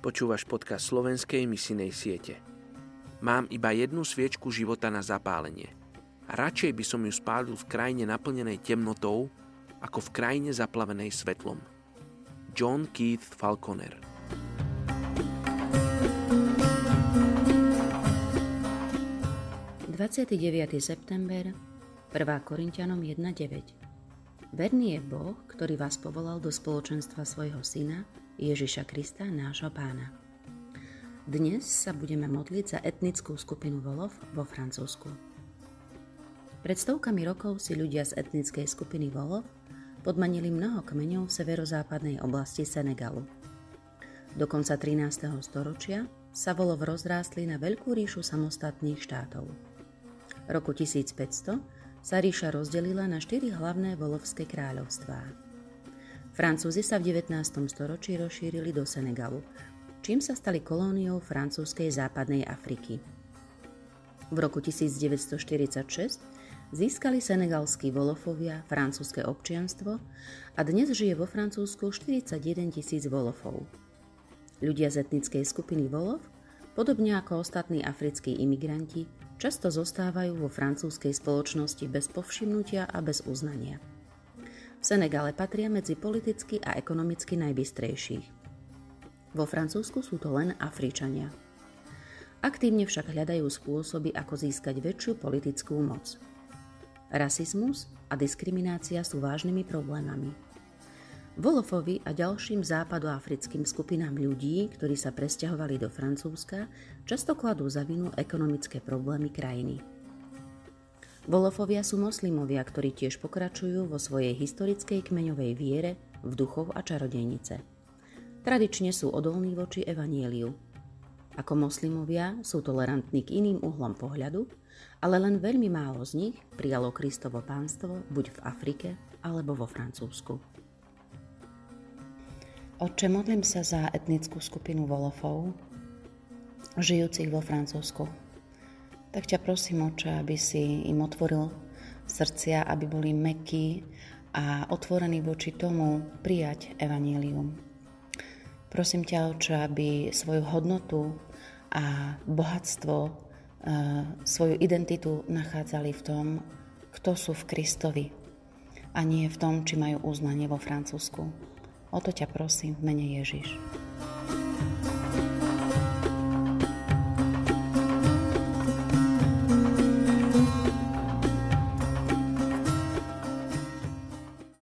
Počúvaš podcast slovenskej misinej siete. Mám iba jednu sviečku života na zapálenie. A radšej by som ju spálil v krajine naplnenej temnotou, ako v krajine zaplavenej svetlom. John Keith Falconer 29. september 1. Korintianom 1.9 Verný je Boh, ktorý vás povolal do spoločenstva svojho syna, Ježiša Krista, nášho pána. Dnes sa budeme modliť za etnickú skupinu Volov vo Francúzsku. Pred stovkami rokov si ľudia z etnickej skupiny Volov podmanili mnoho kmeňov v severozápadnej oblasti Senegalu. Do konca 13. storočia sa Volov rozrástli na veľkú ríšu samostatných štátov. Roku 1500 sa ríša rozdelila na štyri hlavné volovské kráľovstvá. Francúzi sa v 19. storočí rozšírili do Senegalu, čím sa stali kolóniou francúzskej západnej Afriky. V roku 1946 získali senegalskí volofovia francúzske občianstvo a dnes žije vo Francúzsku 41 tisíc volofov. Ľudia z etnickej skupiny volov, podobne ako ostatní africkí imigranti, často zostávajú vo francúzskej spoločnosti bez povšimnutia a bez uznania. V Senegale patria medzi politicky a ekonomicky najbystrejších. Vo Francúzsku sú to len Afričania. Aktívne však hľadajú spôsoby, ako získať väčšiu politickú moc. Rasizmus a diskriminácia sú vážnymi problémami. Wolofovi a ďalším západoafrickým skupinám ľudí, ktorí sa presťahovali do Francúzska, často kladú za vinu ekonomické problémy krajiny. Volofovia sú moslimovia, ktorí tiež pokračujú vo svojej historickej kmeňovej viere v duchov a čarodejnice. Tradične sú odolní voči evanieliu. Ako moslimovia sú tolerantní k iným uhlom pohľadu, ale len veľmi málo z nich prijalo Kristovo pánstvo buď v Afrike alebo vo Francúzsku. Oče, modlím sa za etnickú skupinu Volofov, žijúcich vo Francúzsku tak ťa prosím, oče, aby si im otvoril srdcia, aby boli mekí a otvorení voči tomu prijať evanílium. Prosím ťa, oče, aby svoju hodnotu a bohatstvo, e, svoju identitu nachádzali v tom, kto sú v Kristovi a nie v tom, či majú uznanie vo Francúzsku. O to ťa prosím v mene Ježiš.